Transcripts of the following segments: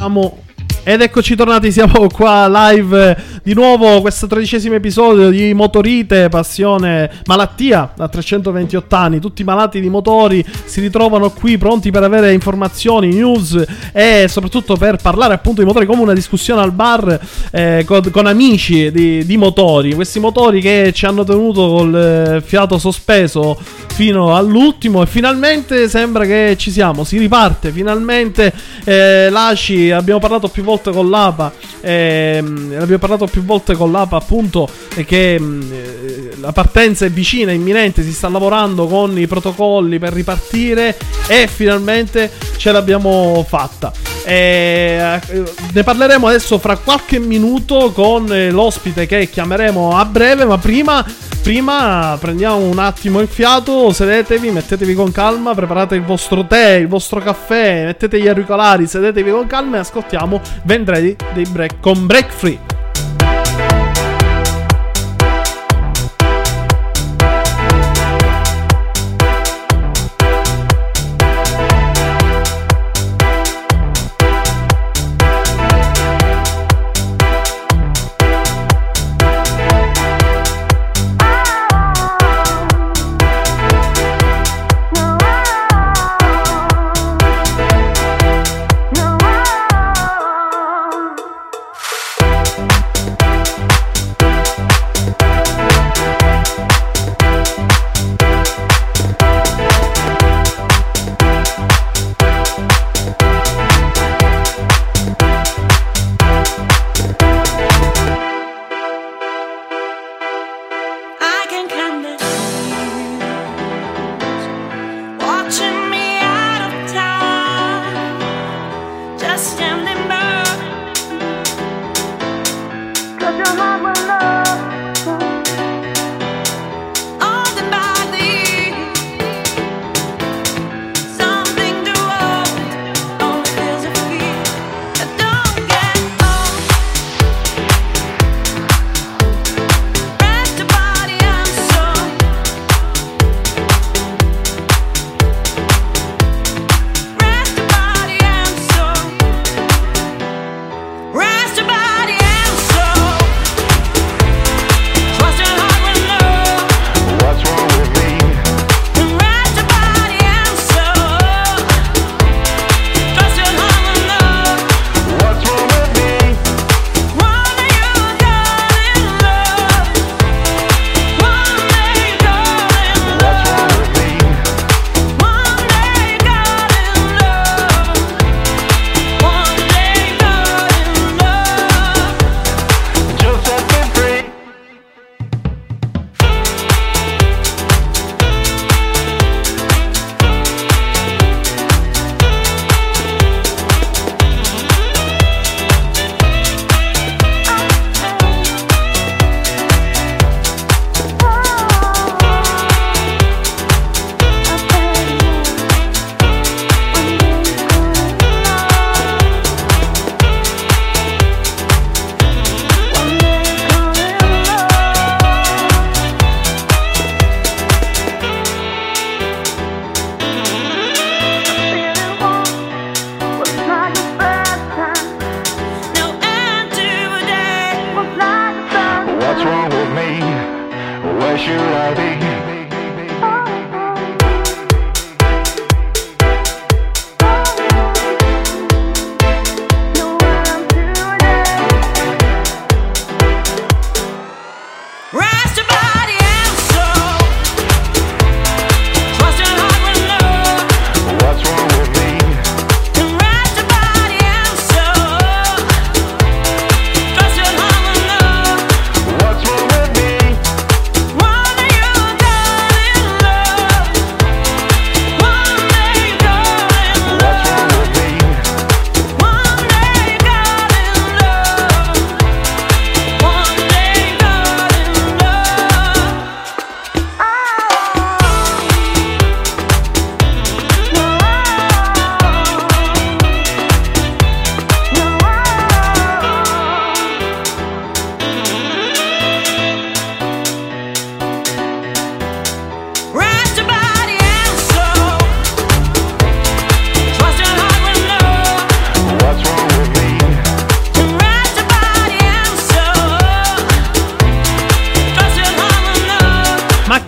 Siamo- Ed eccoci tornati, siamo qua live eh, di nuovo, questo tredicesimo episodio di Motorite, passione, malattia da 328 anni, tutti malati di motori si ritrovano qui pronti per avere informazioni, news e soprattutto per parlare appunto di motori come una discussione al bar eh, con, con amici di, di motori, questi motori che ci hanno tenuto col eh, fiato sospeso fino all'ultimo e finalmente sembra che ci siamo, si riparte finalmente eh, l'ACI, abbiamo parlato più volte con l'APA, ehm, abbiamo parlato più volte con l'APA appunto e che mh, eh, la partenza è vicina, imminente, si sta lavorando con i protocolli per ripartire e finalmente ce l'abbiamo fatta. E, eh, ne parleremo adesso fra qualche minuto con eh, l'ospite che chiameremo a breve, ma prima, prima prendiamo un attimo il fiato, sedetevi, mettetevi con calma, preparate il vostro tè, il vostro caffè, mettete gli auricolari, sedetevi con calma e ascoltiamo Vendredi dei break con Break Free.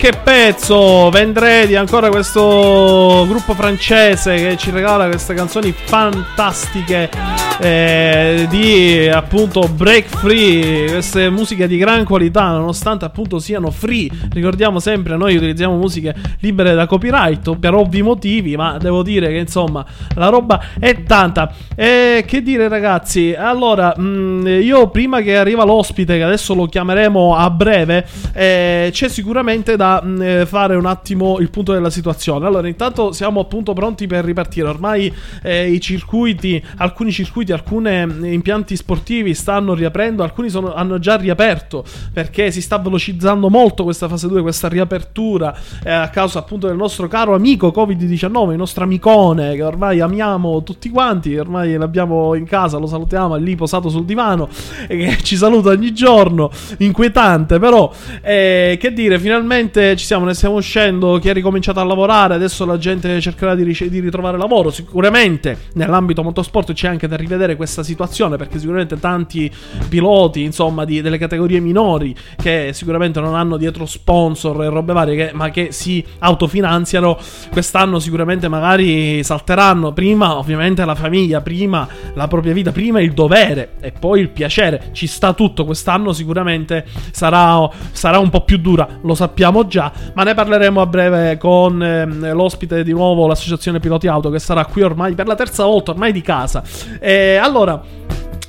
Che pezzo! Vendredi, ancora questo gruppo francese che ci regala queste canzoni fantastiche eh, di appunto break free, queste musiche di gran qualità, nonostante appunto siano free. Ricordiamo sempre, noi utilizziamo musiche libere da copyright per ovvi motivi, ma devo dire che insomma la roba è tanta. E che dire ragazzi, allora mh, mm, io prima che arriva l'ospite, che adesso lo chiameremo a breve, eh, c'è sicuramente da mh, eh, fare un attimo il punto della situazione. Allora intanto siamo appunto pronti per ripartire, ormai eh, i circuiti, alcuni circuiti, alcuni impianti sportivi stanno riaprendo, alcuni sono, hanno già riaperto perché si sta velocizzando molto questa fase 2, questa riapertura eh, a causa appunto del nostro caro amico Covid-19, il nostro amicone che ormai amiamo tutti quanti, ormai l'abbiamo in casa, lo salutiamo, è lì posato sul divano e che ci saluta ogni giorno, inquietante però, eh, che dire, finalmente ci siamo, ne stiamo uscendo, chi ha ricominciato a lavorare, adesso la gente cercherà di, ric- di ritrovare lavoro, sicuramente nell'ambito motorsport c'è anche da rivedere questa situazione perché sicuramente tanti piloti, insomma, di, delle categorie minori che sicuramente non hanno dietro sponsor e robe varie, che, ma che si autofinanziano, quest'anno sicuramente magari salteranno prima ovviamente la famiglia, prima la propria vita, prima il dovere e poi il piacere. Ci sta tutto, quest'anno sicuramente sarà, sarà un po' più dura, lo sappiamo già, ma ne parleremo a breve con eh, l'ospite di nuovo, l'associazione piloti auto che sarà qui ormai per la terza volta, ormai di casa. E allora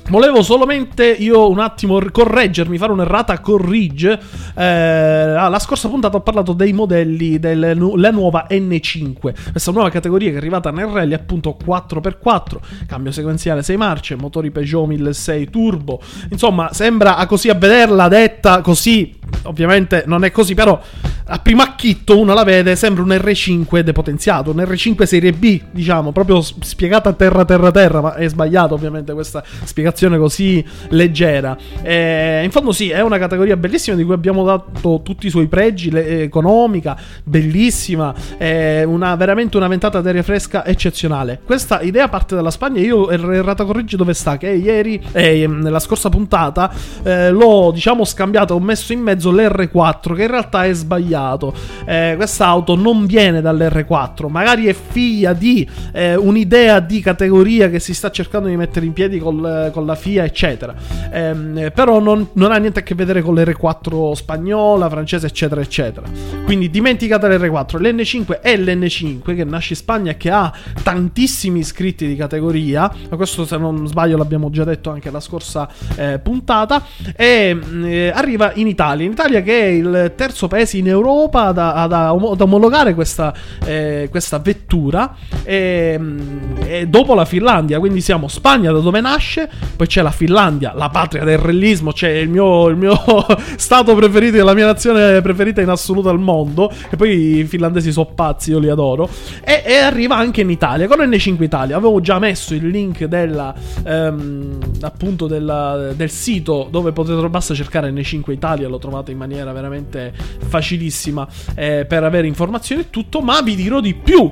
Volevo solamente io un attimo correggermi, fare un'errata corrige. Eh, la scorsa puntata ho parlato dei modelli della nuova N5, questa nuova categoria che è arrivata nel rally appunto 4x4, cambio sequenziale 6 marce, motori Peugeot 1006 turbo. Insomma, sembra così a vederla detta così, ovviamente non è così, però a primo acchitto uno la vede, sembra un R5 depotenziato, un R5 serie B, diciamo, proprio spiegata terra terra terra, ma è sbagliato ovviamente questa spiegazione così leggera. Eh, in fondo sì, è una categoria bellissima di cui abbiamo dato tutti i suoi pregi, le, economica, bellissima, eh, una, veramente una ventata d'aria fresca eccezionale. Questa idea parte dalla Spagna, io errata correggi dove sta, che ieri, eh, nella scorsa puntata, eh, l'ho diciamo scambiato, ho messo in mezzo l'R4 che in realtà è sbagliato. Eh, questa auto non viene dall'R4, magari è figlia di eh, un'idea di categoria che si sta cercando di mettere in piedi col, con la FIA, eccetera. Ehm, però non, non, ha niente a che vedere con l'R4 spagnola, francese, eccetera, eccetera. Quindi dimenticate l'R4. L'N5 è l'N5 che nasce in Spagna e che ha tantissimi iscritti di categoria. Ma questo, se non sbaglio, l'abbiamo già detto anche la scorsa eh, puntata. E eh, arriva in Italia. In Italia, che è il terzo paese in Europa ad, ad, ad omologare questa, eh, questa vettura. E, e dopo la Finlandia, quindi siamo Spagna da dove nasce, poi c'è la Finlandia, la patria del rellismo, c'è il mio, il mio stato preferito, la mia nazione preferita in assoluto al mondo. E poi i finlandesi sono pazzi, io li adoro. E, e, arriva anche in Italia, con N5 Italia. Avevo già messo il link della, ehm, appunto della, del sito dove potete, basta cercare N5 Italia, lo trovate in maniera veramente facilissima eh, per avere informazioni e tutto, ma vi dirò di più.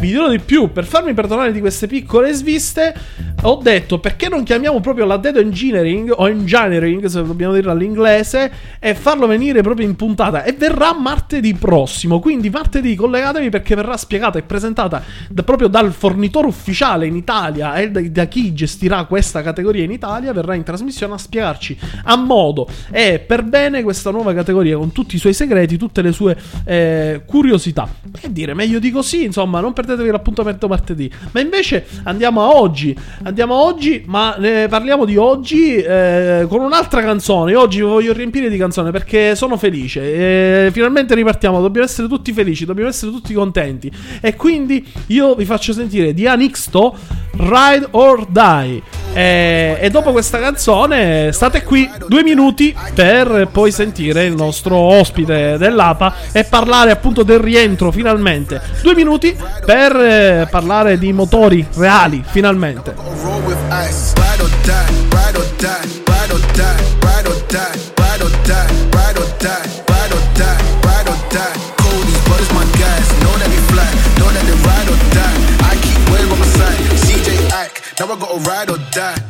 Vi dirò di più, per farmi perdonare di queste piccole sviste, ho detto perché non chiamiamo proprio la Dead Engineering o Engineering, se dobbiamo dirlo all'inglese, e farlo venire proprio in puntata. E verrà martedì prossimo. Quindi martedì collegatevi perché verrà spiegata e presentata da, proprio dal fornitore ufficiale in Italia e da, da, chi gestirà questa categoria in Italia. Verrà in trasmissione a spiegarci a modo e per bene questa nuova categoria con tutti i suoi segreti, tutte le sue eh, curiosità. Che dire, meglio di così, insomma, non perdetevi l'appuntamento martedì. Ma invece andiamo a oggi. Andiamo a oggi, ma ne parliamo di oggi eh, con un'altra canzone. Oggi vi voglio riempire di canzone perché sono felice. E finalmente ripartiamo. Dobbiamo essere tutti felici, dobbiamo essere tutti contenti. E quindi io vi faccio sentire di Anixto Ride or Die. E, e, dopo questa canzone state qui due minuti per poi sentire il nostro ospite dell'APA e parlare appunto del rientro finalmente. Due minuti per eh, parlare di motori reali finalmente. Now I gotta ride or die.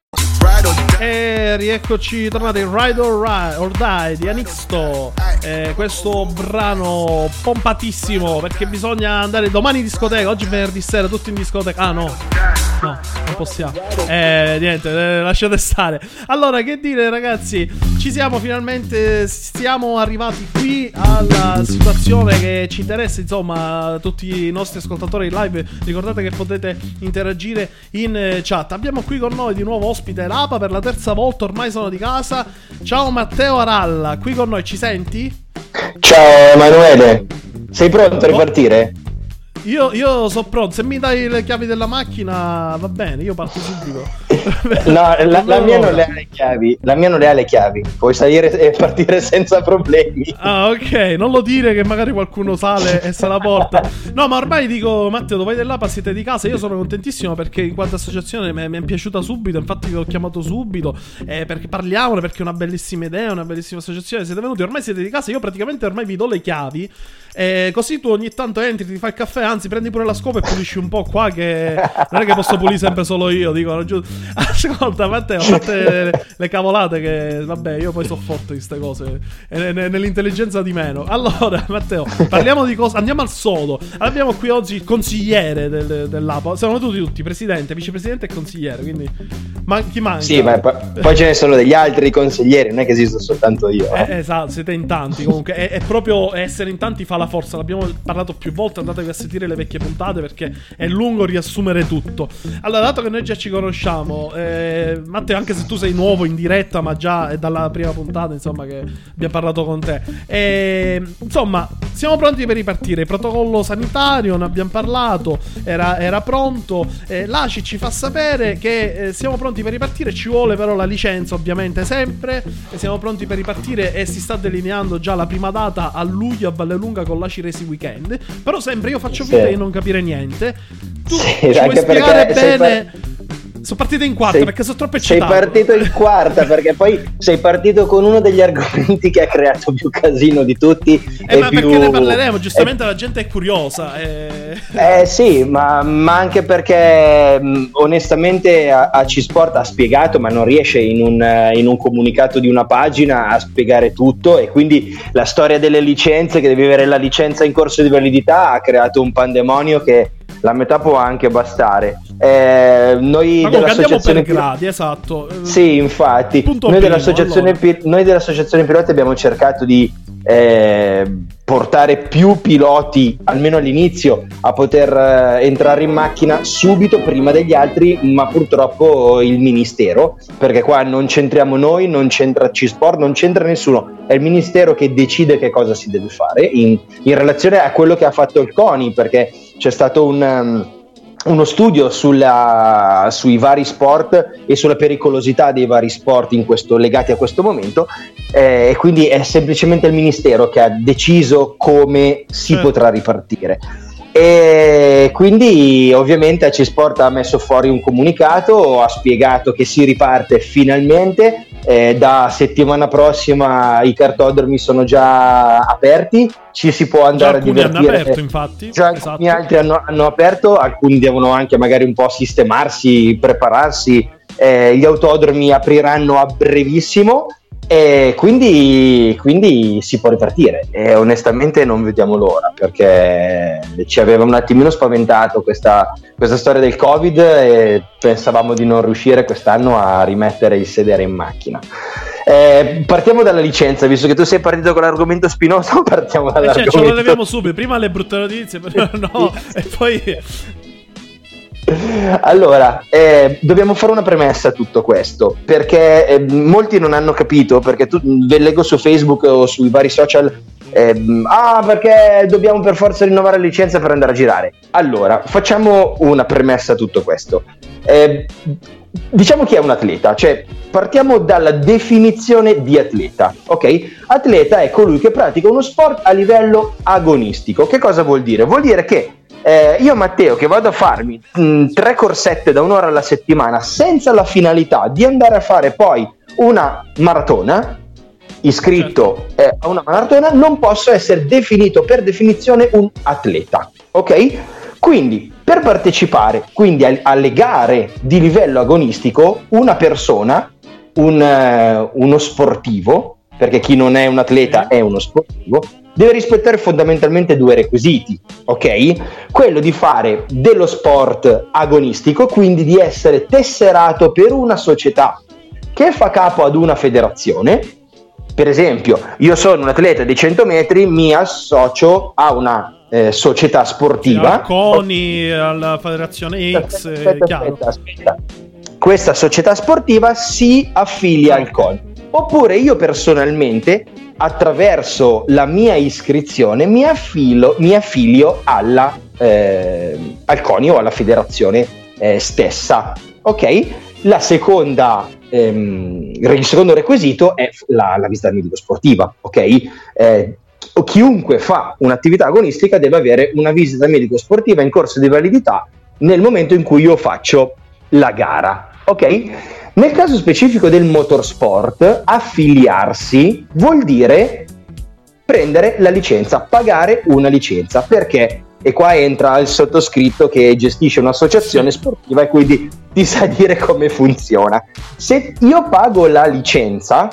Ride. E rieccoci tornati in Ride or, Ri- or Die di Anixto. Eh, questo brano pompatissimo perché bisogna andare domani in discoteca. Oggi venerdì sera, tutti in discoteca. Ah, no. No, non possiamo. Eh, niente, eh, lasciate stare. Allora, che dire, ragazzi? Ci siamo finalmente. Siamo arrivati qui alla situazione che ci interessa. Insomma, tutti i nostri ascoltatori in live. Ricordate che potete interagire in eh, chat. Abbiamo qui con noi di nuovo ospite Lapa per la terza volta. Ormai sono di casa. Ciao Matteo Aralla, qui con noi. Ci senti? Ciao Emanuele, sei pronto a ripartire? Io, io sono pronto. Se mi dai le chiavi della macchina, va bene. Io parto subito. No, la, la mia non le ha le chiavi, la mia non le ha le chiavi, puoi salire e partire senza problemi. Ah, ok, non lo dire che magari qualcuno sale e se la porta. No, ma ormai dico, Matteo, dove vai dell'APA siete di casa. Io sono contentissimo perché in quanto associazione mi mi è piaciuta subito. Infatti, vi ho chiamato subito eh, perché parliamone. Perché è una bellissima idea, una bellissima associazione. Siete venuti, ormai siete di casa. Io praticamente ormai vi do le chiavi. eh, così tu ogni tanto entri, ti fai il caffè. Anzi, prendi pure la scopa e pulisci un po' qua. Che non è che posso pulire sempre solo io. Dico, giù. Ascolta, Matteo, a parte le, cavolate che vabbè, io poi so forte di queste cose. E ne- ne- nell'intelligenza di meno. Allora, Matteo, parliamo di cosa. Andiamo al sodo. Abbiamo qui oggi il consigliere del, dell'APA. Siamo tutti, tutti, presidente, vicepresidente e consigliere. Quindi, ma chi manca? Sì, ma po- poi ce ne sono degli altri consiglieri, non è che esisto soltanto io. eh. Eh, esatto, siete in tanti comunque. È, è proprio essere in tanti fa la forza. L'abbiamo parlato più volte. Andatevi a sentire le vecchie puntate perché è lungo riassumere tutto. Allora, dato che noi già ci conosciamo, eh, Matteo, anche se tu sei nuovo in diretta, ma già è dalla prima puntata, insomma, che abbiamo parlato con te. Eh, insomma, siamo pronti per ripartire. Protocollo sanitario, ne abbiamo parlato. Era, era pronto. Eh, L'ACI ci fa sapere che eh, siamo pronti per ripartire. Ci vuole però la licenza, ovviamente, sempre. E siamo pronti per ripartire e si sta delineando già la prima data a luglio a Vallelunga con l'ACI Resi Weekend. Però sempre io faccio Sì. di non capire niente. Tu Sì, anche spiegare bene? Sono partito in quarta Sei- perché sono troppo Sei eccitato. partito in quarta perché poi sei partito con uno degli argomenti che ha creato più casino di tutti. Eh, e ma più- perché ne parleremo? Giustamente la gente è curiosa. eh. Eh sì, ma, ma anche perché mh, onestamente a, a C-Sport ha spiegato, ma non riesce in un, eh, in un comunicato di una pagina a spiegare tutto e quindi la storia delle licenze, che devi avere la licenza in corso di validità, ha creato un pandemonio che la metà può anche bastare. Eh, noi Ma dell'associazione per gradi, esatto. Sì, infatti, noi primo, dell'associazione, allora. Pi- noi dell'associazione piloti abbiamo cercato di eh, portare più piloti, almeno all'inizio, a poter eh, entrare in macchina subito prima degli altri, ma purtroppo il ministero, perché qua non c'entriamo noi, non c'entra C-Sport, non c'entra nessuno, è il ministero che decide che cosa si deve fare in, in relazione a quello che ha fatto il CONI, perché c'è stato un... um, uno studio sulla- sui vari sport e sulla pericolosità dei vari sport in questo- legati a questo momento eh, e quindi è semplicemente il ministero che ha deciso come si Certo. potrà ripartire. E quindi ovviamente AC-Sport ha messo fuori un comunicato, ha spiegato che si riparte finalmente, eh, da settimana prossima i cartodromi sono già aperti, ci si può andare a divertire. hanno aperto infatti. Già esatto. alcuni altri hanno, hanno, aperto, alcuni devono anche magari un po' sistemarsi, prepararsi, eh, gli autodromi apriranno a brevissimo e quindi, quindi, si può ripartire e onestamente non vediamo l'ora perché ci aveva un attimino spaventato questa, questa storia del covid e pensavamo di non riuscire quest'anno a rimettere il sedere in macchina. Eh, partiamo dalla licenza, visto che tu sei partito con l'argomento spinoso, partiamo dall'argomento. Eh, cioè, ce lo leviamo subito, prima le brutte notizie, però no, e poi allora, eh, dobbiamo fare una premessa a tutto questo, perché eh, molti non hanno capito, perché tu, ve leggo su Facebook o sui vari social, eh, ah perché dobbiamo per forza rinnovare la licenza per andare a girare. Allora, facciamo una premessa a tutto questo. Eh, diciamo chi è un atleta, cioè partiamo dalla definizione di atleta, ok? Atleta è colui che pratica uno sport a livello agonistico. Che cosa vuol dire? Vuol dire che eh, io Matteo che vado a farmi mh, mm, tre corsette da un'ora alla settimana senza la finalità di andare a fare poi una maratona iscritto certo. eh, a una maratona non posso essere definito per definizione un atleta ok quindi per partecipare quindi alle gare di livello agonistico una persona un, uh, uno sportivo perché chi non è un atleta è uno sportivo deve rispettare fondamentalmente due requisiti, ok? Quello di fare dello sport agonistico, quindi di essere tesserato per una società che fa capo ad una federazione. Per esempio, io sono un atleta di 100 metri, mi associo a una eh, società sportiva. Sì, CONI, alla federazione X, aspetta, aspetta, aspetta. Questa società sportiva si affilia al CONI. Oppure io personalmente attraverso la mia iscrizione mi, affilo, mi affilio alla, eh, al CONI o alla federazione eh, stessa. Ok? La seconda, ehm, il secondo requisito è la, la visita medico-sportiva. Ok? Eh, chiunque fa un'attività agonistica deve avere una visita medico-sportiva in corso di validità nel momento in cui io faccio la gara. Ok? Nel caso specifico del motorsport, affiliarsi vuol dire prendere la licenza, pagare una licenza. Perché? E qua entra il sottoscritto che gestisce un'associazione sportiva e quindi ti sa dire come funziona. Se io pago la licenza,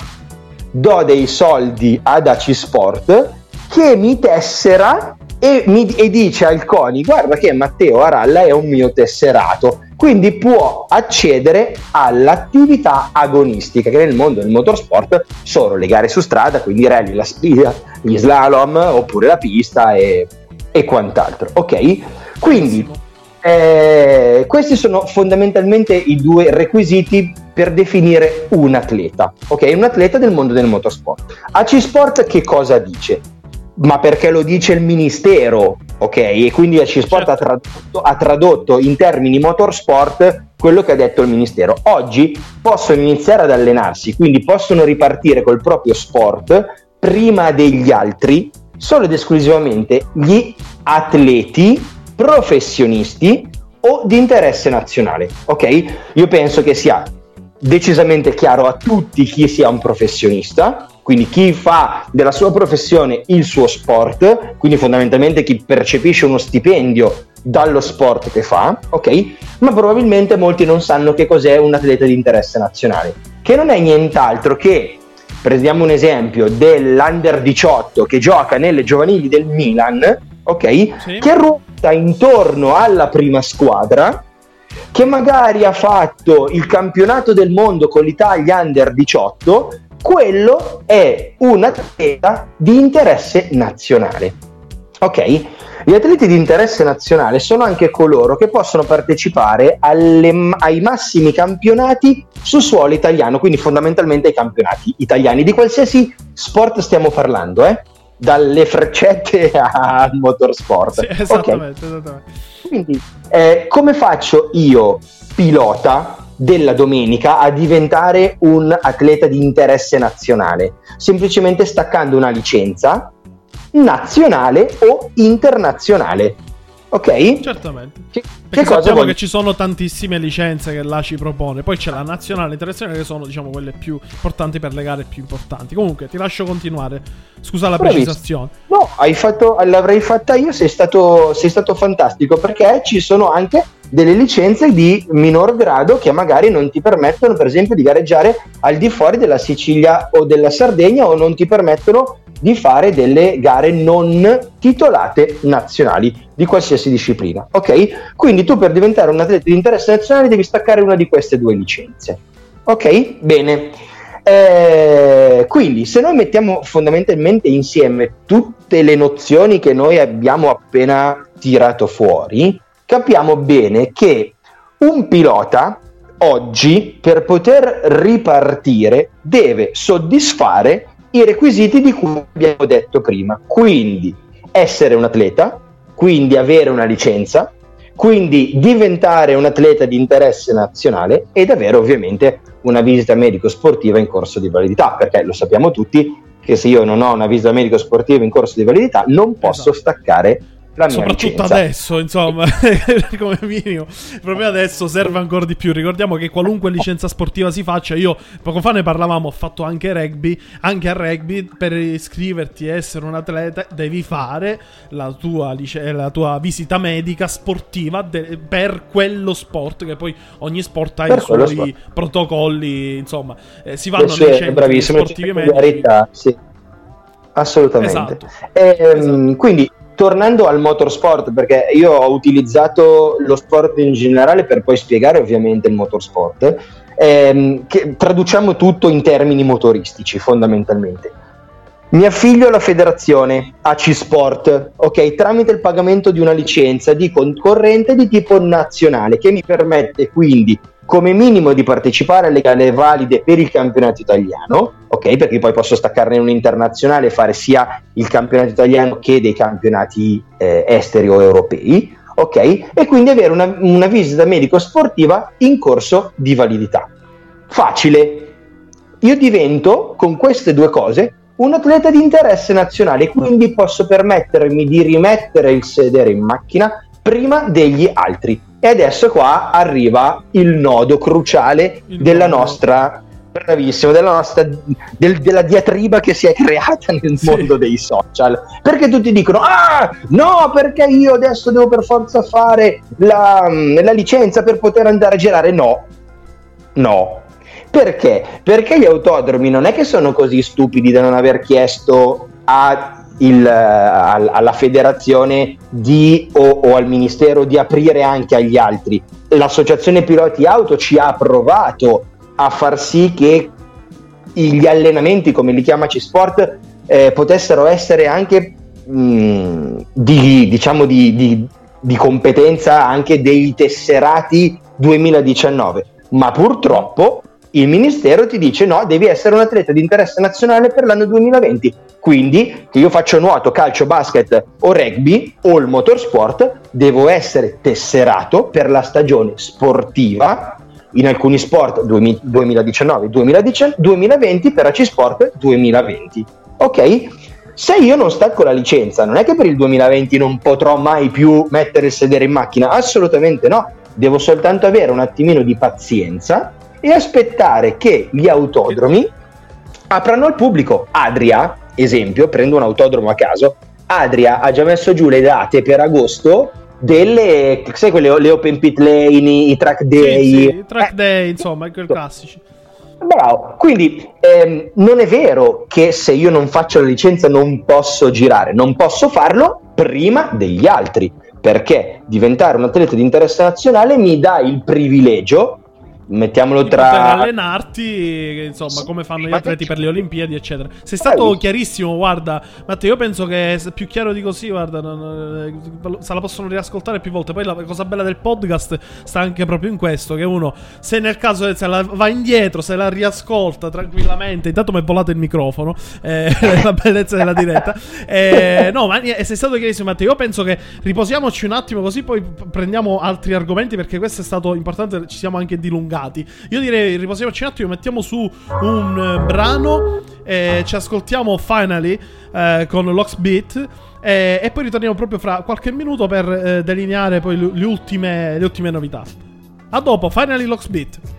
do dei soldi ad AC Sport che mi tessera e, mi, e dice al CONI guarda che Matteo Aralla è un mio tesserato quindi può accedere all'attività agonistica che nel mondo del motorsport sono le gare su strada, quindi rally, la sfida, gli slalom oppure la pista e, e quant'altro. Ok? Quindi eh, questi sono fondamentalmente i due requisiti per definire un atleta, ok? Un atleta del mondo del motorsport. AC Sport che cosa dice? Ma perché lo dice il ministero, ok? E quindi C-Sport certo. ha, tradotto, ha tradotto in termini motorsport quello che ha detto il ministero. Oggi possono iniziare ad allenarsi, quindi possono ripartire col proprio sport prima degli altri, solo ed esclusivamente gli atleti professionisti o di interesse nazionale, ok? Io penso che sia decisamente chiaro a tutti chi sia un professionista, quindi chi fa della sua professione il suo sport, quindi fondamentalmente chi percepisce uno stipendio dallo sport che fa, ok? Ma probabilmente molti non sanno che cos'è un atleta di interesse nazionale, che non è nient'altro che prendiamo un esempio dell'under 18 che gioca nelle giovanili del Milan, ok? Sì. Che ruota intorno alla prima squadra che magari ha fatto il campionato del mondo con l'Italia under 18 quello è un atleta di interesse nazionale. Ok? Gli atleti di interesse nazionale sono anche coloro che possono partecipare alle, ai massimi campionati su suolo italiano, quindi fondamentalmente ai campionati italiani di qualsiasi sport stiamo parlando, eh? dalle freccette al motorsport. Sì, esattamente, okay. esattamente. Quindi, eh, come faccio io, pilota, della domenica a diventare un atleta di interesse nazionale, semplicemente staccando una licenza nazionale o internazionale. Ok? Certamente. Che, Perché che cosa sappiamo voglio- che ci sono tantissime licenze che la ci propone. Poi c'è la nazionale e l'internazionale che sono, diciamo, quelle più importanti per le gare più importanti. Comunque, ti lascio continuare. Scusa la Bravissimo. precisazione. No, hai fatto, l'avrei fatta io, sei stato, sei stato fantastico perché ci sono anche delle licenze di minor grado che magari non ti permettono, per esempio, di gareggiare al di fuori della Sicilia o della Sardegna o non ti permettono di fare delle gare non titolate nazionali di qualsiasi disciplina. Ok? Quindi tu per diventare un atleta di interesse nazionale devi staccare una di queste due licenze. Ok? Bene. Eh, quindi, se noi mettiamo fondamentalmente insieme tutte le nozioni che noi abbiamo appena tirato fuori, capiamo bene che un pilota oggi, per poter ripartire, deve soddisfare i requisiti di cui abbiamo detto prima. Quindi, essere un atleta, quindi avere una licenza, quindi diventare un atleta di interesse nazionale ed avere ovviamente una visita medico-sportiva in corso di validità, perché lo sappiamo tutti che se io non ho una visita medico-sportiva in corso di validità non posso Esatto. staccare la Soprattutto licenza. adesso, insomma, come minimo. Proprio adesso serve ancora di più. Ricordiamo che qualunque licenza sportiva si faccia, io poco fa ne parlavamo, ho fatto anche rugby. Anche a rugby, per iscriverti e essere un atleta, devi fare la tua, lice- la tua visita medica sportiva de- per quello sport. Che poi ogni sport ha Per i suoi sport. protocolli. Insomma, eh, si vanno sue nei centri sportivi medici. sì. Assolutamente. Esatto. Ehm, Quindi, tornando al motorsport, perché io ho utilizzato lo sport in generale per poi spiegare ovviamente il motorsport, ehm, che traduciamo tutto in termini motoristici fondamentalmente. Mi affiglio alla federazione AC Sport, ok, tramite il pagamento di una licenza di concorrente di tipo nazionale che mi permette quindi come minimo di partecipare alle gare valide per il campionato italiano, ok, perché poi posso staccarne un internazionale e fare sia il campionato italiano che dei campionati eh, esteri o europei, ok, e quindi avere una, una visita medico-sportiva in corso di validità. Facile. Io divento con queste due cose un atleta di interesse nazionale, quindi posso permettermi di rimettere il sedere in macchina prima degli altri. E adesso qua arriva il nodo cruciale Il della nodo. nostra bravissimo, della nostra del- della diatriba che si è creata nel Sì. mondo dei social. Perché tutti dicono: Ah, no, perché io adesso devo per forza fare la, la licenza per poter andare a girare? No, no. Perché? Perché gli autodromi non è che sono così stupidi da non aver chiesto a il, al- alla federazione di, o, o al ministero di aprire anche agli altri. L'associazione piloti auto ci ha provato a far sì che gli allenamenti, come li chiama C-Sport, eh, potessero essere anche mh, di, diciamo di, di- di competenza anche dei tesserati 2019. Ma purtroppo il ministero ti dice no, devi essere un atleta di interesse nazionale per l'anno 2020. Quindi, che io faccio nuoto, calcio, basket o rugby o il motorsport, devo essere tesserato per la stagione sportiva in alcuni sport 2019-2020 per AC Sport 2020. Ok? Se io non stacco la licenza, non è che per il 2020 non potrò mai più mettere il sedere in macchina, assolutamente no. Devo soltanto avere un attimino di pazienza e aspettare che gli autodromi aprano al pubblico. Adria, esempio, prendo un autodromo a caso, Adria ha già messo giù le date per agosto delle, sai quelle le open pit lane, i track day. Sì, sì, track Eh, day, insomma, quei classici. Bravo, quindi ehm, non è vero che se io non faccio la licenza non posso girare, non posso farlo prima degli altri, perché diventare un atleta di interesse nazionale mi dà il privilegio, mettiamolo poter tra... allenarti, insomma, come fanno gli atleti per le Olimpiadi, eccetera. Sei stato chiarissimo, guarda, Matteo. Io penso che più chiaro di così, guarda, eh, se la possono riascoltare più volte. Poi la cosa bella del podcast sta anche proprio in questo: che uno, se nel caso se la va indietro, se la riascolta tranquillamente. Intanto mi è volato il microfono, eh, la bellezza della diretta. Eh, no, ma sei stato chiarissimo, Matteo. Io penso che riposiamoci un attimo, così poi prendiamo altri argomenti. Perché questo è stato importante, ci siamo anche dilungati. Io direi riposiamoci un attimo, mettiamo su un eh, brano e ci ascoltiamo finally eh, con Locksbeat. E, e poi ritorniamo proprio fra qualche minuto per eh, delineare poi le ultime, le ultime novità. A dopo, Finally Locks Beat.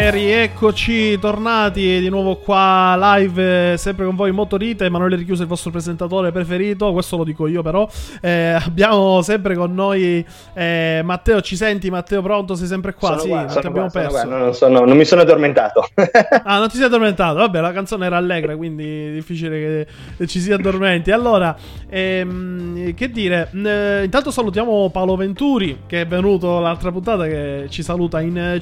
E rieccoci tornati di nuovo qua live, sempre con voi Motorite, Emanuele Richiuso il vostro presentatore preferito, questo lo dico io però. Eh, abbiamo sempre con noi eh, Matteo, ci senti Matteo pronto? Sei sempre qua? Sono sì, qua, non ti abbiamo qua, perso. non, sono- non mi sono addormentato. Ah, non ti sei addormentato? Vabbè, la canzone era allegra, quindi è difficile che ci si addormenti. Allora, ehm, che dire, eh, intanto salutiamo Paolo Venturi, che è venuto l'altra puntata, che ci saluta in eh,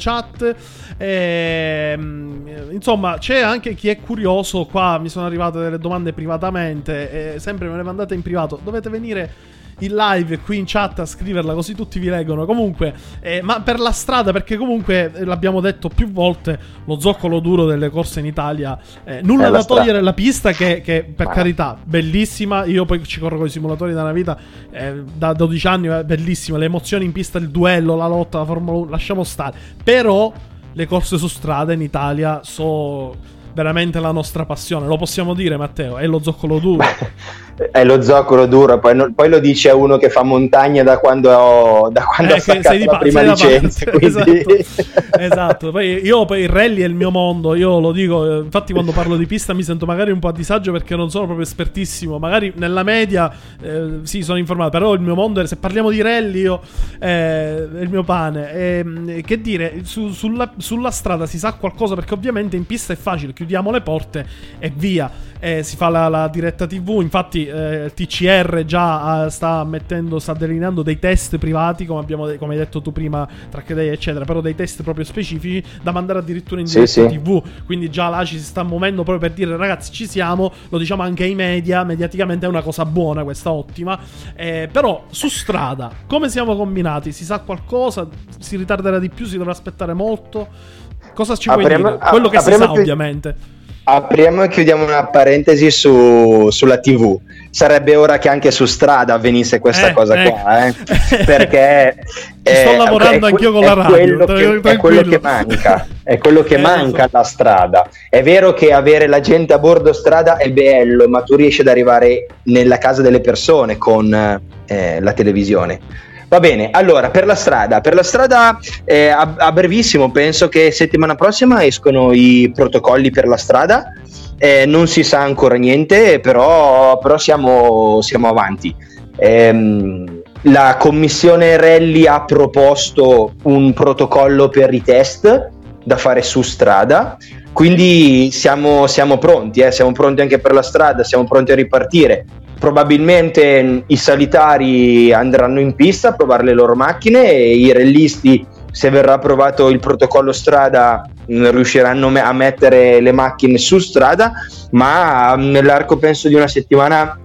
chat. Ehm, insomma, c'è anche chi è curioso. Qua mi sono arrivate delle domande privatamente, e sempre me le mandate in privato. Dovete venire in live qui in chat a scriverla così tutti vi leggono. Comunque, eh, ma per la strada, perché comunque eh, l'abbiamo detto più volte, lo zoccolo duro delle corse in Italia, eh, nulla da togliere la pista che, che, per Ma- carità, bellissima. Io poi ci corro con i simulatori da una vita, eh, da 12 anni, è bellissima. Le emozioni in pista, il duello, la lotta, la Formula 1, lasciamo stare. Però le corse su strada in Italia sono veramente la nostra passione. Lo possiamo dire, Matteo, è lo zoccolo duro. È lo zoccolo duro, poi, non- poi lo dice uno che fa montagna da quando, ho, da quando Eh, ha staccato sei di la pa- prima licenza. parte, quindi- esatto, esatto. Poi io poi il rally è il mio mondo, io lo dico, eh, infatti quando parlo di pista mi sento magari un po' a disagio perché non sono proprio espertissimo, magari nella media eh, sì sono informato, però il mio mondo è, se parliamo di rally io eh, è il mio pane. E, che dire, su- sulla, sulla strada si sa qualcosa perché ovviamente in pista è facile, chiudiamo le porte e via. Eh, si fa la, la diretta TV, infatti eh, TCR già eh, sta mettendo, sta delineando dei test privati, come, abbiamo, come hai detto tu prima, track day eccetera, però dei test proprio specifici da mandare addirittura in Sì, diretta sì. TV, quindi già là ci si sta muovendo proprio per dire ragazzi ci siamo, lo diciamo anche ai media, mediaticamente è una cosa buona questa, ottima, Eh, però su strada come siamo combinati? Si sa qualcosa? Si ritarderà di più? Si dovrà aspettare molto? Cosa ci vuoi Apriamo- dire? Quello che si sa più- ovviamente. Apriamo e chiudiamo una parentesi su- sulla TV. Sarebbe ora che anche su strada avvenisse questa Eh, cosa ecco. qua, eh? perché sto eh, lavorando que- anch'io con la radio, quello che- è quello che manca, è quello che Eh, manca alla strada. È vero che avere la gente a bordo strada è bello, ma tu riesci ad arrivare nella casa delle persone con eh, la televisione. Va bene, allora per la strada, per la strada eh, a, a brevissimo penso che settimana prossima escono i protocolli per la strada, Eh, non si sa ancora niente, però, però siamo, siamo avanti. Ehm, la commissione Rally ha proposto un protocollo per i test da fare su strada, quindi siamo, siamo pronti, eh, siamo pronti anche per la strada, siamo pronti a ripartire. Probabilmente i sanitari andranno in pista a provare le loro macchine e i rellisti, se verrà approvato il protocollo strada, mm, riusciranno a mettere le macchine su strada, ma mm, nell'arco penso di una settimana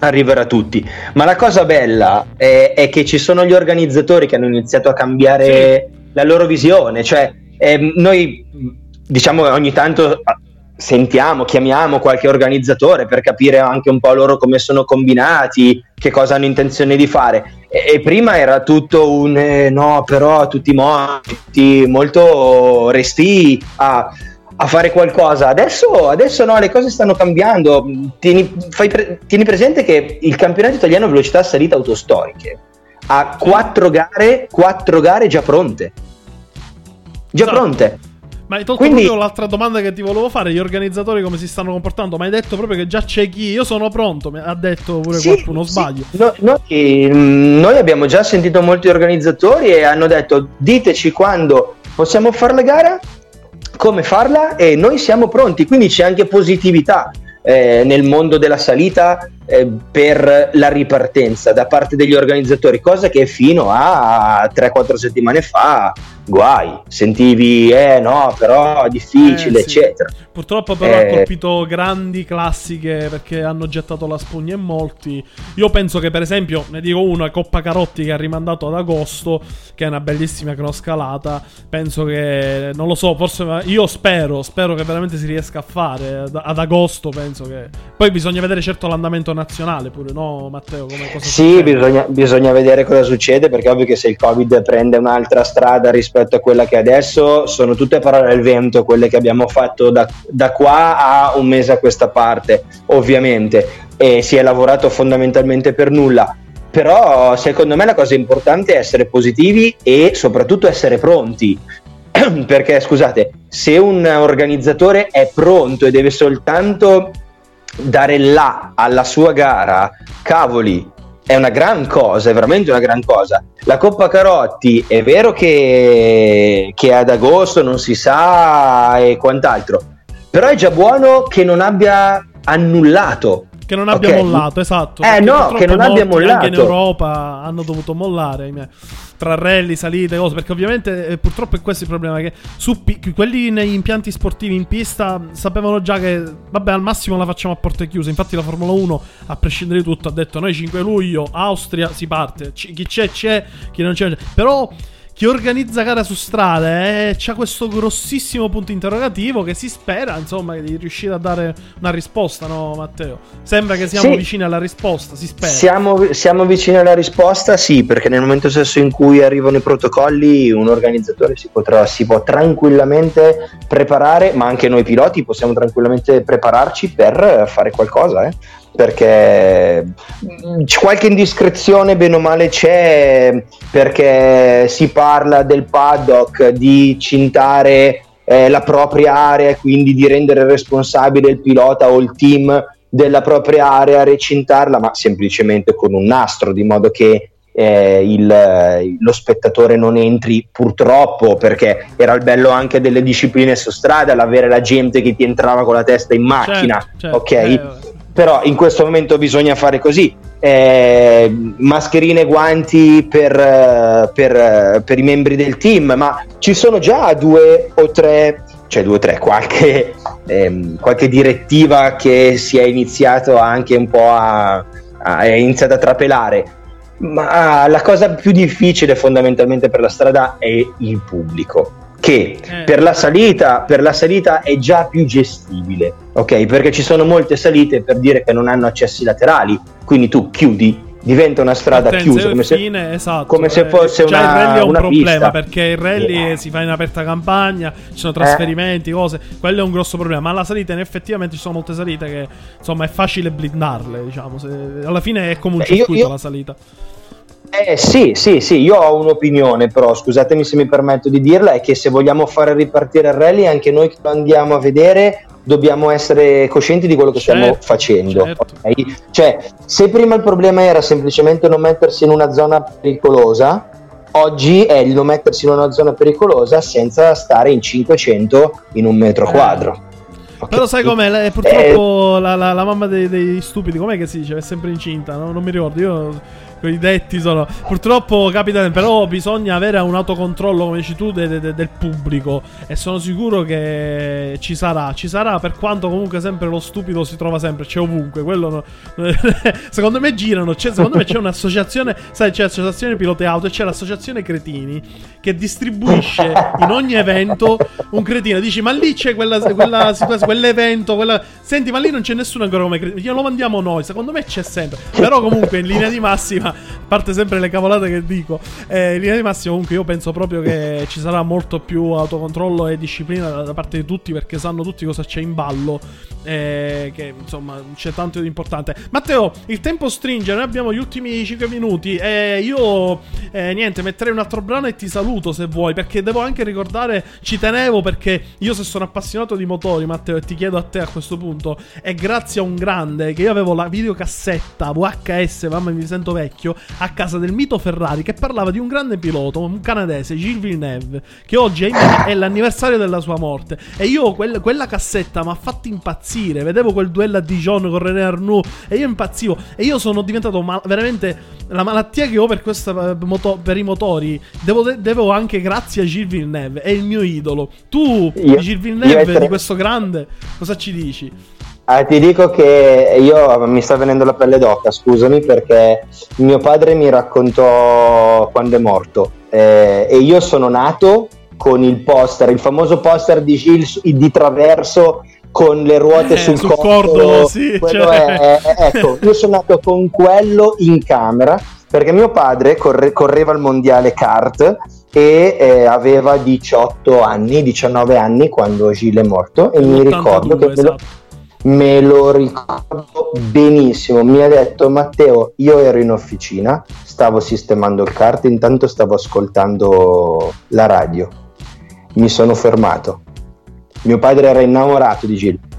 arriverà a tutti. Ma la cosa bella è, è, che ci sono gli organizzatori che hanno iniziato a cambiare sì. la loro visione, cioè eh, noi diciamo ogni tanto sentiamo, chiamiamo qualche organizzatore per capire anche un po' loro come sono combinati, che cosa hanno intenzione di fare. E, e prima era tutto un eh, no, però tutti morti, molto resti a, a fare qualcosa. Adesso, adesso, no, le cose stanno cambiando. Tieni, pre- tieni presente che il campionato italiano velocità salita autostoriche ha quattro gare, quattro gare già pronte. Già esatto. pronte ma hai tolto Quindi... proprio l'altra domanda che ti volevo fare, gli organizzatori come si stanno comportando? Ma hai detto proprio che già c'è chi, io sono pronto, ha detto pure sì, qualcuno, sì. sbaglio. No, noi, noi abbiamo già sentito molti organizzatori e hanno detto diteci quando possiamo fare la gara, come farla e noi siamo pronti, quindi c'è anche positività. Eh, nel mondo della salita eh, per la ripartenza da parte degli organizzatori, cosa che fino a 3-4 settimane fa guai, sentivi eh no, però è difficile, eh, sì. eccetera. Purtroppo però eh... ha colpito grandi classiche perché hanno gettato la spugna in molti. Io penso che per esempio, ne dico una, Coppa Carotti che ha rimandato ad agosto, che è una bellissima cronoscalata, penso che, non lo so, forse io spero, spero che veramente si riesca a fare ad, ad agosto, penso che... Poi bisogna vedere certo l'andamento nazionale pure, no Matteo? Come, cosa sì, bisogna, bisogna vedere cosa succede perché è ovvio che se il Covid prende un'altra strada rispetto rispetto a quella che è adesso sono tutte parole al vento quelle che abbiamo fatto da, da qua a un mese a questa parte ovviamente e si è lavorato fondamentalmente per nulla però secondo me la cosa importante è essere positivi e soprattutto essere pronti perché scusate se un organizzatore è pronto e deve soltanto dare là alla sua gara cavoli è una gran cosa, è veramente una gran cosa. La Coppa Carotti è vero che, che ad agosto non si sa e quant'altro, però è già buono che non abbia annullato che non abbia okay. mollato, esatto. Eh no, che non abbia mollato. Anche in Europa hanno dovuto mollare. Tra rally, salite, cose. Perché ovviamente eh, purtroppo è questo il problema. Che su pi- quelli negli impianti sportivi in pista sapevano già che, vabbè, al massimo la facciamo a porte chiuse. Infatti la Formula 1, a prescindere di tutto, ha detto noi 5 luglio, Austria, si parte. C- chi c'è c'è, chi non c'è. Però chi organizza gara su strade eh, c'ha questo grossissimo punto interrogativo che si spera, insomma, di riuscire a dare una risposta, no, Matteo? Sembra che siamo sì. vicini alla risposta, si spera. Siamo, siamo, vicini alla risposta, sì, perché nel momento stesso in cui arrivano i protocolli, un organizzatore si, potrà, si può tranquillamente preparare, ma anche noi piloti possiamo tranquillamente prepararci per fare qualcosa, eh perché qualche indiscrezione bene o male c'è perché si parla del paddock di cintare eh, la propria area e quindi di rendere responsabile il pilota o il team della propria area, recintarla, ma semplicemente con un nastro, di modo che eh, il, lo spettatore non entri purtroppo perché era il bello anche delle discipline su strada l'avere la gente che ti entrava con la testa in macchina certo, certo. ok eh, però in questo momento bisogna fare così. Eh, mascherine e guanti per, eh, per, eh, per, i membri del team, ma ci sono già due o tre, cioè due o tre, qualche, ehm, qualche direttiva che si è iniziato anche un po' a, a, a trapelare. Ma la cosa più difficile fondamentalmente per la strada è il pubblico che eh. per, la salita, per la salita è già più gestibile, ok? Perché ci sono molte salite per dire che non hanno accessi laterali, quindi tu chiudi diventa una strada Attenzione, chiusa come, fine, se, esatto, come se, fosse una già il rally è un problema pista. perché il rally eh. si fa in aperta campagna ci sono trasferimenti, eh. cose quello è un grosso problema ma la salita in effettivamente ci sono molte salite che insomma è facile blindarle diciamo se, alla fine è come un circuito io, io, la salita eh sì, sì, sì, io ho un'opinione però, scusatemi se mi permetto di dirla, è che se vogliamo fare ripartire il rally anche noi che lo andiamo a vedere dobbiamo essere coscienti di quello che stiamo Certo, facendo. certo. ok? Cioè, se prima il problema era semplicemente non mettersi in una zona pericolosa, oggi è il non mettersi in una zona pericolosa senza stare in 500 in un metro Eh. quadro. Ok? Però sai com'è? Purtroppo la, la- la mamma dei, dei stupidi, com'è che si dice? È sempre incinta, no? non mi ricordo. Io quei detti sono. Purtroppo capita. Però bisogna avere un autocontrollo, come dici tu, de- de- de- del pubblico. E sono sicuro che ci sarà. Ci sarà, per quanto comunque sempre lo stupido si trova sempre. C'è ovunque. No- secondo me girano. C'è, secondo me c'è un'associazione. Sai, c'è l'associazione piloti auto e c'è l'associazione cretini che distribuisce in ogni evento un cretino. Dici, ma lì c'è quella, quella situazione, quell'evento, quella... Senti, ma lì non c'è nessuno ancora come cretino. Glielo mandiamo noi, secondo me c'è sempre. Però comunque in linea di massima, a parte sempre le cavolate che dico, eh, in linea di massima comunque io penso proprio che ci sarà molto più autocontrollo e disciplina da parte di tutti perché sanno tutti cosa c'è in ballo. Eh, che insomma c'è tanto di importante. Matteo, il tempo stringe, noi abbiamo gli ultimi 5 minuti e io eh, niente, metterei un altro brano e ti saluto se vuoi perché devo anche ricordare, ci tenevo perché io se sono appassionato di motori Matteo e ti chiedo a te a questo punto, è grazie a un grande che io avevo la videocassetta VHS, mamma mi sento vecchio, a casa del mito Ferrari che parlava di un grande pilota, un canadese, Gilles Villeneuve, che oggi è, è l'anniversario della sua morte e io quel- quella cassetta mi ha fatto impazzire, vedevo quel duello a Dijon con René Arnoux e io impazzivo e io sono diventato mal- veramente la malattia che ho per, questa, eh, moto- per i motori, devo, devo anche grazie a Gilles Villeneuve, è il mio idolo. Tu, Io- Gilles Villeneuve, essere- di questo grande, cosa ci dici? Ah, ti dico che io mi sta venendo la pelle d'oca, scusami, perché mio padre mi raccontò quando è morto eh, e io sono nato con il poster, il famoso poster di Gilles di traverso con le ruote Eh, sul, sul cordolo, sì, Quello cioè. è- è- ecco, io sono nato con quello in camera perché mio padre corre- correva il mondiale kart e eh, aveva 18 anni, 19 anni quando Gilles è morto e mi ricordo che me lo, esatto. me lo ricordo benissimo. Mi ha detto Matteo, io ero in officina, stavo sistemando il kart, intanto stavo ascoltando la radio. Mi sono fermato. Mio padre era innamorato di Gilles.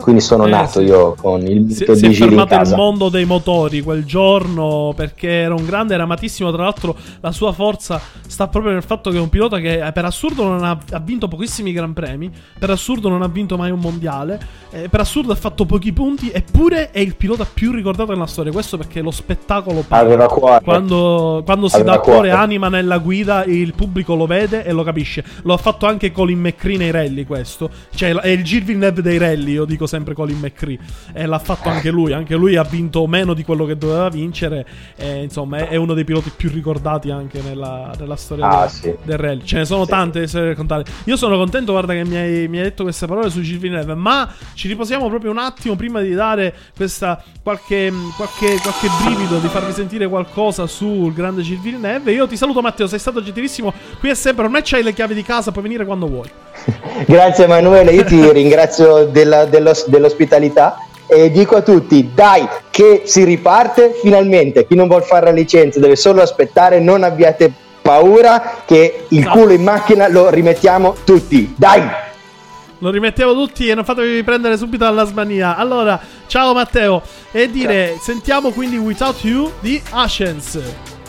Quindi sono Eh, nato sì. io con il Si, mito si è di Gilles in fermato il mondo dei motori quel giorno perché era un grande, era amatissimo. Tra l'altro, la sua forza sta proprio nel fatto che è un pilota che eh, per assurdo non ha, ha vinto pochissimi gran premi. Per assurdo non ha vinto mai un mondiale. eh, per assurdo ha fatto pochi punti. Eppure è il pilota più ricordato nella storia. Questo perché lo spettacolo parla. Aveva cuore. Quando, quando si dà cuore e anima nella guida, il pubblico lo vede e lo capisce. Lo ha fatto anche Colin McCree nei rally. Questo, cioè, è il Gilles Villeneuve dei rally. Io dico sempre Colin McCree. E l'ha fatto anche lui. Anche lui ha vinto meno di quello che doveva vincere. E, insomma, è, è uno dei piloti più ricordati anche nella, nella storia Ah, del, sì. del rally. Ce ne sono Sì. tante da essere raccontate. Io sono contento, guarda, che mi hai, mi hai detto queste parole su Gilles Villeneuve. Ma ci riposiamo proprio un attimo prima di dare questa qualche, qualche, qualche brivido, di farvi sentire qualcosa sul grande Gilles Villeneuve. Io ti saluto, Matteo. Sei stato gentilissimo. Qui è sempre. Ormai c'hai le chiavi di casa, puoi venire quando vuoi. Grazie Emanuele, io ti ringrazio della- dello- dell'ospitalità e dico a tutti, dai, che si riparte finalmente. Chi non vuol fare la licenza deve solo aspettare, non abbiate paura che il culo in macchina lo rimettiamo tutti. Dai! Lo rimettiamo tutti e non fatevi prendere subito dalla smania. Allora, ciao Matteo. E dire, sentiamo quindi Without You di Ashens.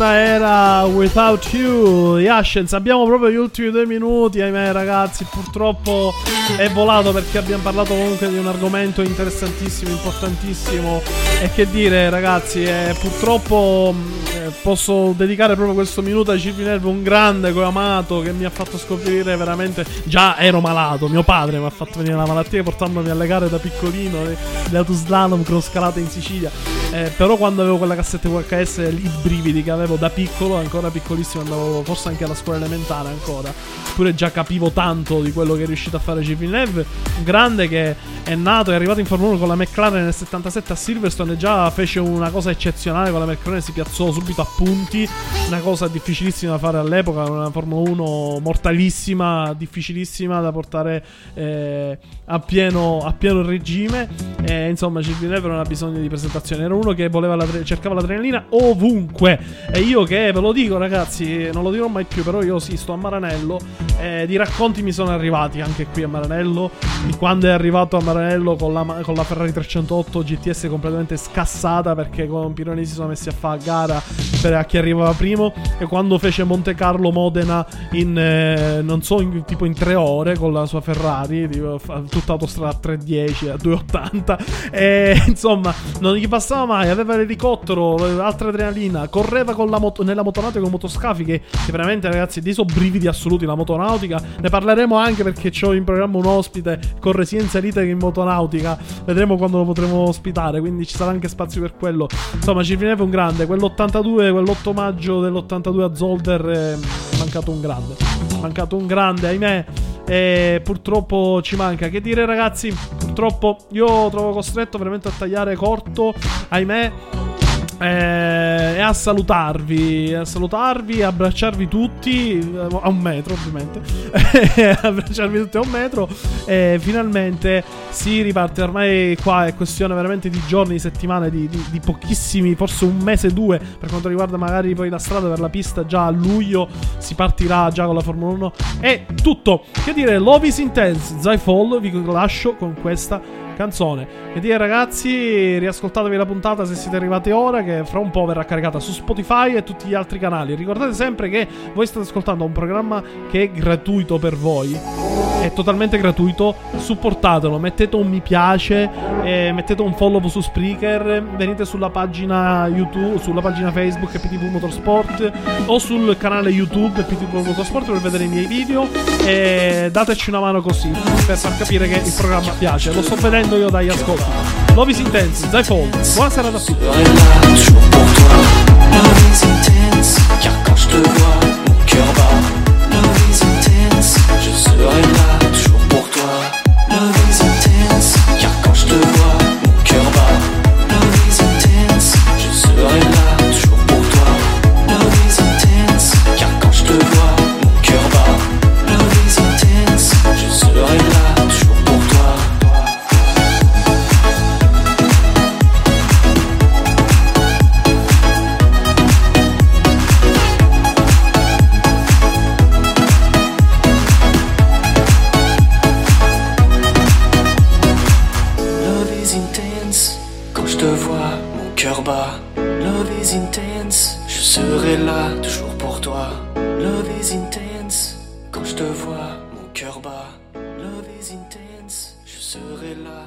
Questa era Without You di Ascens. Abbiamo proprio gli ultimi due minuti, ahimè ragazzi, purtroppo è volato perché abbiamo parlato comunque di un argomento interessantissimo, importantissimo. E che dire ragazzi, eh, purtroppo eh, posso dedicare proprio questo minuto a Cirvinervo, un grande che ho amato, che mi ha fatto scoprire veramente... Già ero malato, mio padre mi ha fatto venire la malattia portandomi alle gare da piccolino, le, le autoslalom cross scalate in Sicilia. Eh, però quando avevo quella cassetta VHS, i brividi che avevo da piccolo, ancora piccolissimo, andavo forse anche alla scuola elementare ancora. Eppure già capivo tanto di quello che è riuscito a fare Villeneuve. Un grande che è nato, è arrivato in Formula 1 con la McLaren nel 77 a Silverstone e già fece una cosa eccezionale con la McLaren, si piazzò subito a punti. Una cosa difficilissima da fare all'epoca, una Formula 1 mortalissima, difficilissima da portare eh, a, pieno, a pieno regime. E, insomma, Villeneuve non ha bisogno di presentazione. Era uno che voleva la, cercava l'adrenalina ovunque. E io che ve lo dico, ragazzi, non lo dirò mai più, però io sì, sto a Maranello. Eh, di racconti mi sono arrivati anche qui a Maranello. Di quando è arrivato a Maranello con la, con la Ferrari 308 GTS completamente scassata perché con Pironi si sono messi a fare gara per a chi arrivava primo. E quando fece Monte Carlo Modena in eh, non so, in, tipo in tre ore con la sua Ferrari, tipo, tutta autostrada a 310 a 280. E insomma, non gli passava mai, aveva l'elicottero, altra adrenalina, correva con la moto, nella motonautica con motoscafi che, che veramente ragazzi dei so brividi assoluti la motonautica. Ne parleremo anche perché ho in programma un ospite, in salita che in motonautica. Vedremo quando lo potremo ospitare, quindi ci sarà anche spazio per quello. Insomma, ci finiva un grande, quell'82, quell'8 maggio dell'82 a Zolder è mancato un grande. Mancato un grande, ahimè. E purtroppo ci manca. Che dire, ragazzi? Purtroppo io trovo costretto veramente a tagliare corto. Ahimè. Eh, e a salutarvi, a salutarvi, a abbracciarvi tutti eh, a un metro, ovviamente. abbracciarvi tutti a un metro. E finalmente si riparte. Ormai qua è questione veramente di giorni, di settimane, di, di, di pochissimi, forse un mese, due. Per quanto riguarda magari poi la strada per la pista, già a luglio si partirà già con la Formula 1. E tutto. Che dire, Love is Intense, Zyfall, vi lascio con questa canzone. E dire ragazzi, riascoltatevi la puntata se siete arrivati ora, che fra un po' verrà caricata su Spotify e tutti gli altri canali. Ricordate sempre che voi state ascoltando un programma che è gratuito per voi. È totalmente gratuito, supportatelo, mettete un mi piace, eh, mettete un follow su Spreaker, venite sulla pagina YouTube, sulla pagina Facebook PTV Motorsport o sul canale YouTube PTV Motorsport per vedere i miei video e dateci una mano così per far capire che il programma piace. Lo sto vedendo io dagli ascolti. Love is intense, Zyphone. Buona serata tutti. toujours intense, car quand je te vois, mon cœur bat. Te vois, mon cœur bat. Love is intense, je serai là toujours pour toi. Love is intense, quand je te vois, mon cœur bat. Love is intense, je serai là